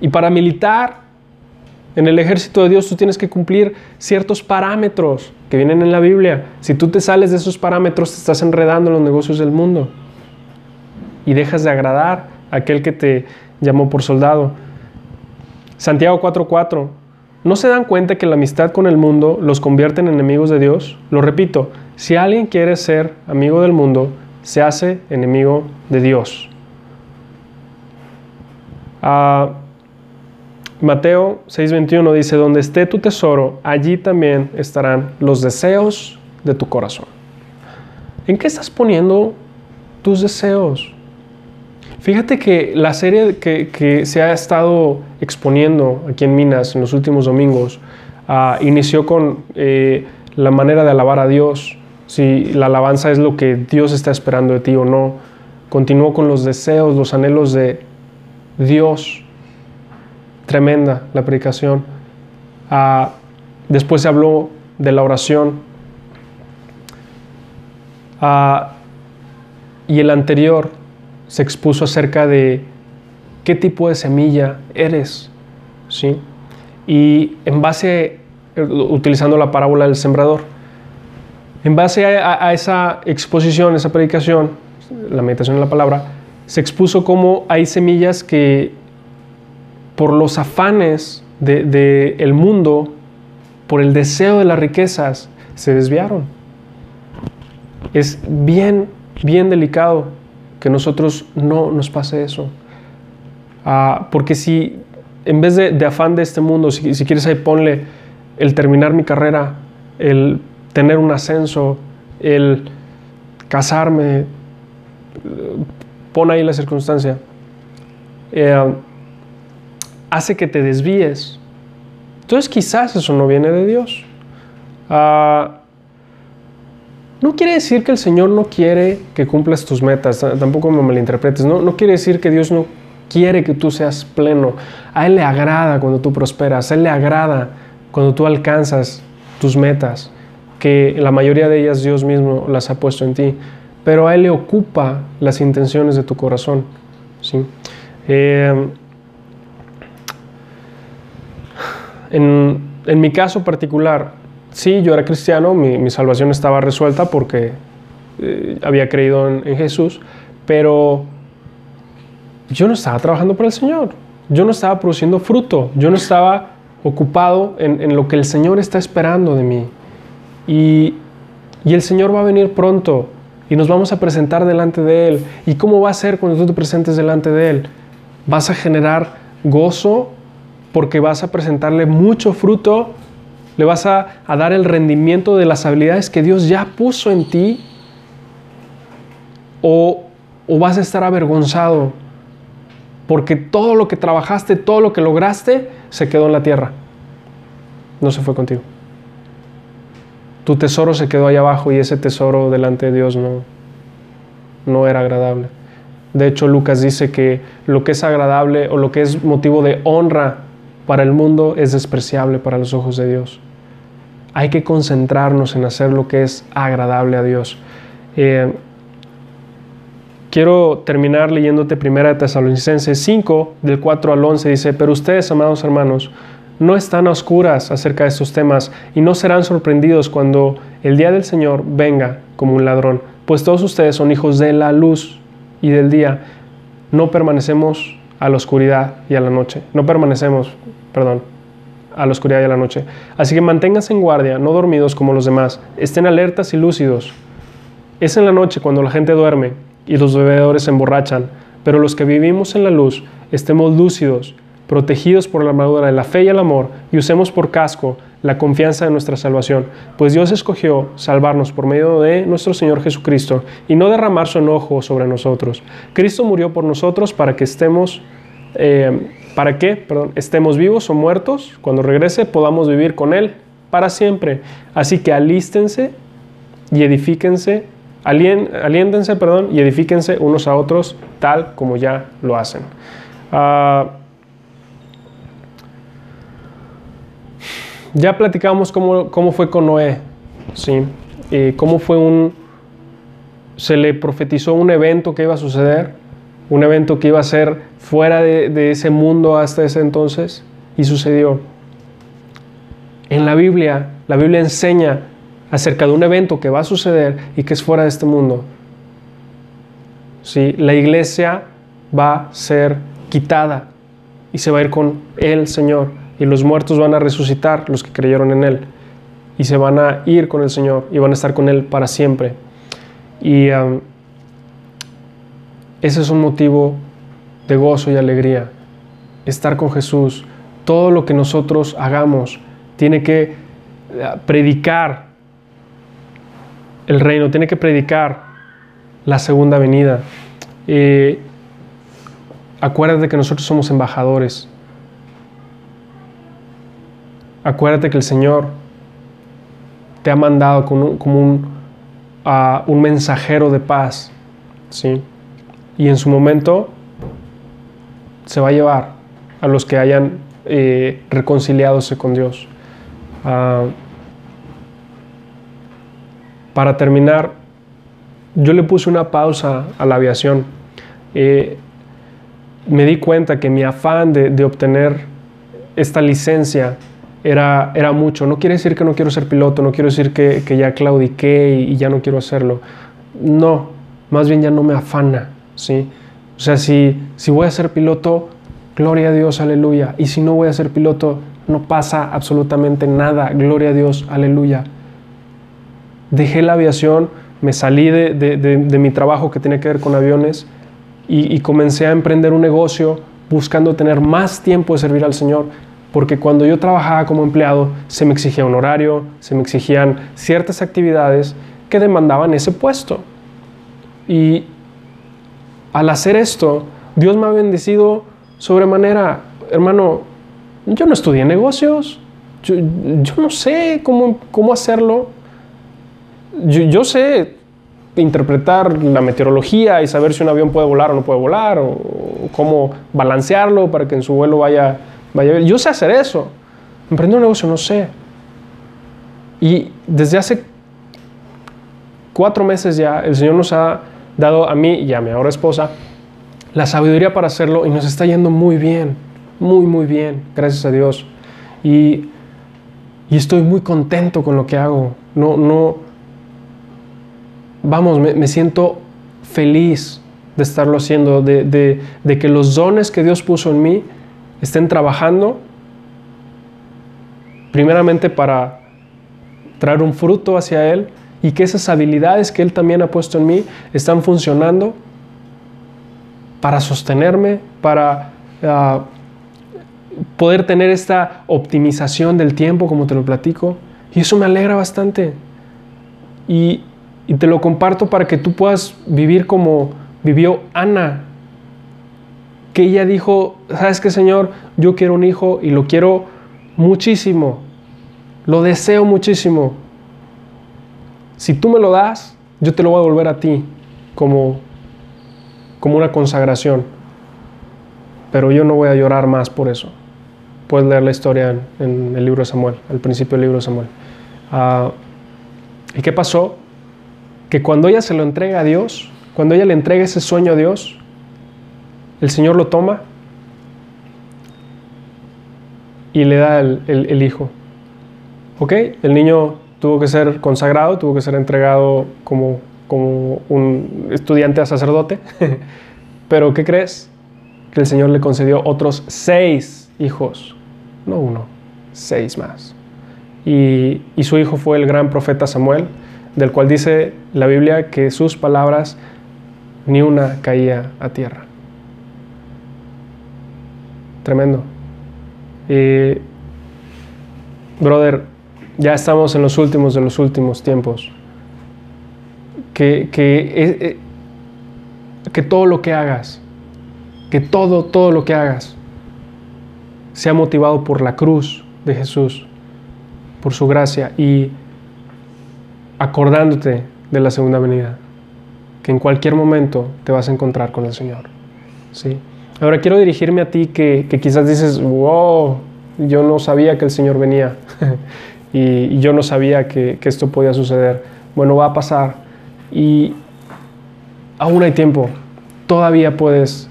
Y para militar en el ejército de Dios tú tienes que cumplir ciertos parámetros que vienen en la Biblia. Si tú te sales de esos parámetros te estás enredando en los negocios del mundo y dejas de agradar a aquel que te llamó por soldado. Santiago 4:4. ¿No se dan cuenta que la amistad con el mundo los convierte en enemigos de Dios? Lo repito, si alguien quiere ser amigo del mundo, se hace enemigo de Dios. Ah, Mateo 6:21 dice, donde esté tu tesoro, allí también estarán los deseos de tu corazón. ¿En qué estás poniendo tus deseos? Fíjate que la serie que, se ha estado exponiendo aquí en Minas en los últimos domingos ah, inició con eh, la manera de alabar a Dios, si la alabanza es lo que Dios está esperando de ti o no. Continúo con los deseos, los anhelos de Dios. Tremenda la predicación. Ah, después se habló de la oración. Ah, y el anterior se expuso acerca de qué tipo de semilla eres. ¿sí? Y en base, utilizando la parábola del sembrador, en base a, esa exposición, esa predicación, la meditación en la palabra, se expuso cómo hay semillas que por los afanes del de, el mundo, por el deseo de las riquezas, se desviaron. Es bien, bien delicado que nosotros no nos pase eso. Ah, porque si en vez de, afán de este mundo, si, si quieres ahí ponle el terminar mi carrera, el tener un ascenso, el casarme, pon ahí la circunstancia, eh, hace que te desvíes. Entonces quizás eso no viene de Dios. Ah, no quiere decir que el Señor no quiere que cumplas tus metas, tampoco me malinterpretes, no, no quiere decir que Dios no quiere que tú seas pleno. A Él le agrada cuando tú prosperas, a Él le agrada cuando tú alcanzas tus metas la mayoría de ellas Dios mismo las ha puesto en ti, pero a Él le ocupa las intenciones de tu corazón. ¿sí? Eh, en, en mi caso particular, sí, yo era cristiano, mi, mi salvación estaba resuelta porque eh, había creído en, en Jesús, pero yo no estaba trabajando para el Señor, yo no estaba produciendo fruto, yo no estaba ocupado en, en lo que el Señor está esperando de mí. Y, el Señor va a venir pronto y nos vamos a presentar delante de Él. ¿Y cómo va a ser cuando tú te presentes delante de Él? Vas a generar gozo porque vas a presentarle mucho fruto, le vas a, dar el rendimiento de las habilidades que Dios ya puso en ti, o vas a estar avergonzado porque todo lo que trabajaste, todo lo que lograste, se quedó en la tierra. No se fue contigo. Tu tesoro se quedó ahí abajo y ese tesoro delante de Dios no, no era agradable. De hecho, Lucas dice que lo que es agradable o lo que es motivo de honra para el mundo es despreciable para los ojos de Dios. Hay que concentrarnos en hacer lo que es agradable a Dios. Eh, quiero terminar leyéndote 1 Tesalonicenses 5, del 4 al 11. Dice, pero ustedes, amados hermanos, no están a oscuras acerca de estos temas y no serán sorprendidos cuando el día del Señor venga como un ladrón, pues todos ustedes son hijos de la luz y del día. No permanecemos a la oscuridad y a la noche. No permanecemos, perdón, a la oscuridad y a la noche. Así que manténganse en guardia, no dormidos como los demás. Estén alertas y lúcidos. Es en la noche cuando la gente duerme y los bebedores se emborrachan, pero los que vivimos en la luz estemos lúcidos, protegidos por la armadura de la fe y el amor, y usemos por casco la confianza de nuestra salvación, pues Dios escogió salvarnos por medio de nuestro Señor Jesucristo y no derramar su enojo sobre nosotros. Cristo murió por nosotros para que estemos, eh, para que, perdón, estemos vivos o muertos, cuando regrese podamos vivir con Él para siempre. Así que alístense y edifíquense aliéntense perdón, y edifíquense unos a otros tal como ya lo hacen. Uh, ya platicamos cómo, cómo, fue con Noé, ¿sí? Cómo fue un... Se le profetizó un evento que iba a suceder, un evento que iba a ser fuera de, de ese mundo hasta ese entonces, y sucedió. En la Biblia, la Biblia enseña acerca de un evento que va a suceder y que es fuera de este mundo. ¿Sí? La iglesia va a ser quitada y se va a ir con el Señor y los muertos van a resucitar, los que creyeron en Él, y se van a ir con el Señor y van a estar con Él para siempre. Y um, ese es un motivo de gozo y alegría, estar con Jesús. Todo lo que nosotros hagamos tiene que eh, predicar el reino, tiene que predicar la segunda venida. Eh, acuérdate que nosotros somos embajadores. Acuérdate que el Señor te ha mandado como un, un, mensajero de paz. ¿sí? Y en su momento se va a llevar a los que hayan eh, reconciliadose con Dios. Ah, para terminar, yo le puse una pausa a la aviación. Eh, me di cuenta que mi afán de, obtener esta licencia era, era, mucho. No quiere decir que no quiero ser piloto, no quiero decir que, ya claudiqué y, ya no quiero hacerlo. No, más bien ya no me afana, ¿sí? O sea, si, si voy a ser piloto, gloria a Dios, aleluya. Y si no voy a ser piloto, no pasa absolutamente nada, gloria a Dios, aleluya dejé la aviación, me salí de, mi trabajo que tiene que ver con aviones y, comencé a emprender un negocio buscando tener más tiempo de servir al Señor, porque cuando yo trabajaba como empleado se me exigía un horario, se me exigían ciertas actividades que demandaban ese puesto. Y al hacer esto, Dios me ha bendecido sobremanera. Hermano, yo no estudié negocios, yo, no sé cómo, cómo hacerlo, yo, sé interpretar la meteorología y saber si un avión puede volar o no puede volar, o, cómo balancearlo para que en su vuelo vaya, vaya Yo sé hacer eso. Emprender un negocio no sé. Y desde hace cuatro meses ya el Señor nos ha dado a mí y a mi ahora esposa la sabiduría para hacerlo y nos está yendo muy bien, muy, muy bien, gracias a Dios. Y, estoy muy contento con lo que hago. No, no, vamos, me, siento feliz de estarlo haciendo, de, de que los dones que Dios puso en mí estén trabajando primeramente para traer un fruto hacia Él y que esas habilidades que Él también ha puesto en mí están funcionando para sostenerme, para ah, poder tener esta optimización del tiempo, como te lo platico. Y eso me alegra bastante. Y, y te lo comparto para que tú puedas vivir como vivió Ana, que ella dijo, ¿sabes qué, Señor? Yo quiero un hijo y lo quiero muchísimo. Lo deseo muchísimo. Si tú me lo das, yo te lo voy a devolver a ti como, como una consagración. Pero yo no voy a llorar más por eso. Puedes leer la historia en, el libro de Samuel, al principio del libro de Samuel. Ah, ¿Y qué pasó? Que cuando ella se lo entrega a Dios, cuando ella le entrega ese sueño a Dios, el Señor lo toma y le da el hijo. ¿Ok? El niño tuvo que ser consagrado, tuvo que ser entregado como, como un estudiante a sacerdote. Pero ¿qué crees? Que el Señor le concedió otros seis hijos, no uno, seis más. Y, y su hijo fue el gran profeta Samuel, del cual dice la Biblia que sus palabras ni una caía a tierra. Tremendo. Y, brother, ya estamos en los últimos de los últimos tiempos. Que, que, eh, eh, que todo lo que hagas, que todo, todo lo que hagas, sea motivado por la cruz de Jesús, por su gracia y acordándote de la segunda venida, que en cualquier momento te vas a encontrar con el Señor. ¿sí? Ahora quiero dirigirme a ti que, quizás dices, wow, yo no sabía que el Señor venía. y, yo no sabía que, esto podía suceder. Bueno, va a pasar y aún hay tiempo. Todavía puedes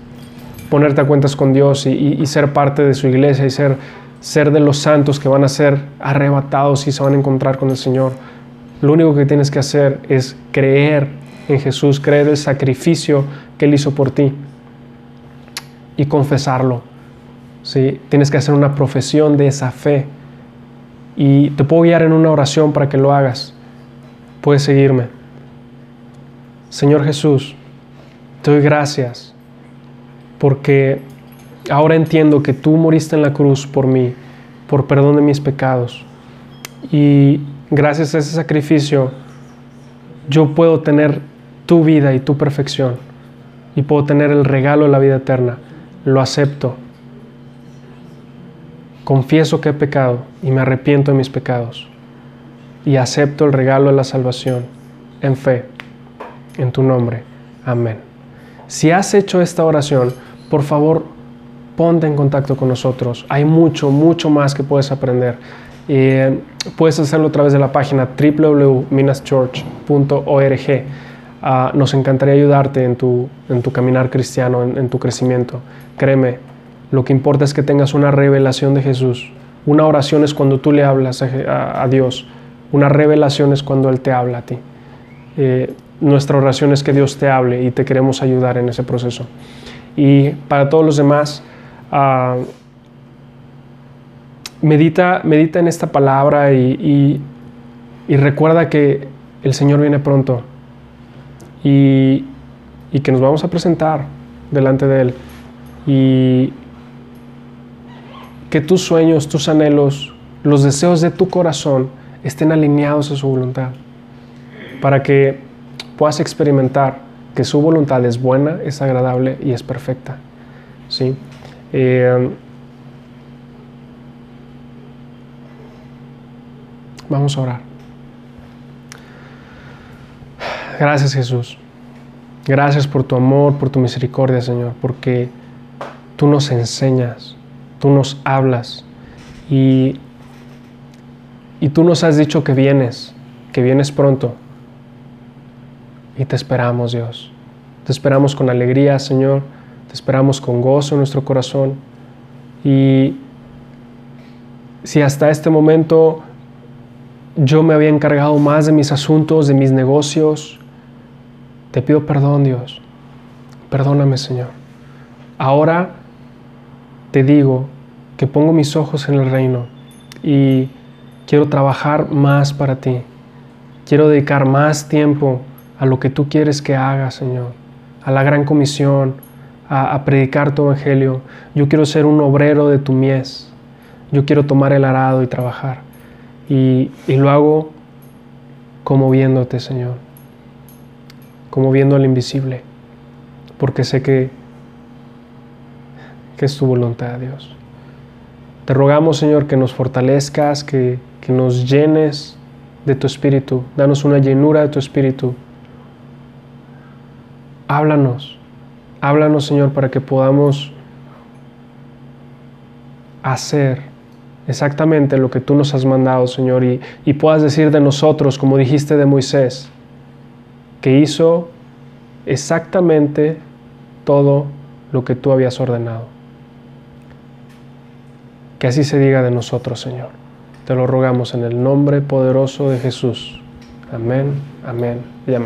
ponerte a cuentas con Dios y, ser parte de su iglesia y ser, ser de los santos que van a ser arrebatados y se van a encontrar con el Señor. Lo único que tienes que hacer es creer en Jesús, creer el sacrificio que Él hizo por ti y confesarlo. ¿sí? Tienes que hacer una profesión de esa fe y te puedo guiar en una oración para que lo hagas. Puedes seguirme. Señor Jesús, te doy gracias porque ahora entiendo que tú moriste en la cruz por mí, por perdón de mis pecados. Y gracias a ese sacrificio, yo puedo tener tu vida y tu perfección. Y puedo tener el regalo de la vida eterna. Lo acepto confieso que he pecado y me arrepiento de mis pecados y acepto el regalo de la salvación en fe, en tu nombre. Amén. Si has hecho esta oración, por favor, ponte en contacto con nosotros. Hay mucho, mucho más que puedes aprender. Eh, puedes hacerlo a través de la página www.minaschurch.org. Ah, nos encantaría ayudarte en tu, en tu caminar cristiano, en tu crecimiento. Créeme, lo que importa es que tengas una revelación de Jesús. Una oración es cuando tú le hablas a, Dios. Una revelación es cuando Él te habla a ti. Eh, nuestra oración es que Dios te hable y te queremos ayudar en ese proceso. Y para todos los demás, ah, medita, medita en esta palabra y, y, recuerda que el Señor viene pronto y, que nos vamos a presentar delante de Él. Y que tus sueños, tus anhelos, los deseos de tu corazón estén alineados a su voluntad, para que puedas experimentar que su voluntad es buena, es agradable y es perfecta. ¿sí? Eh, vamos a orar. Gracias Jesús. Gracias por tu amor, por tu misericordia, Señor, porque tú nos enseñas tú nos hablas y, y tú nos has dicho que vienes, que vienes pronto. Y te esperamos, Dios. Te esperamos con alegría, Señor. Te esperamos con gozo en nuestro corazón. Y si hasta este momento yo me había encargado más de mis asuntos, de mis negocios, te pido perdón, Dios. Perdóname, Señor. Ahora te digo que pongo mis ojos en el reino y quiero trabajar más para ti. Quiero dedicar más tiempo a lo que tú quieres que haga, Señor, a la gran comisión, a, predicar tu evangelio. Yo quiero ser un obrero de tu mies. Yo quiero tomar el arado y trabajar. Y, y lo hago como viéndote, Señor, como viendo al invisible, porque sé que, que es tu voluntad, Dios. Te rogamos, Señor, que nos fortalezcas, que, que nos llenes de tu espíritu. Danos una llenura de tu espíritu. Háblanos, háblanos, Señor, para que podamos hacer exactamente lo que tú nos has mandado, Señor, y, y puedas decir de nosotros, como dijiste de Moisés, que hizo exactamente todo lo que tú habías ordenado. Que así se diga de nosotros, Señor. Te lo rogamos en el nombre poderoso de Jesús. Amén, amén y amén.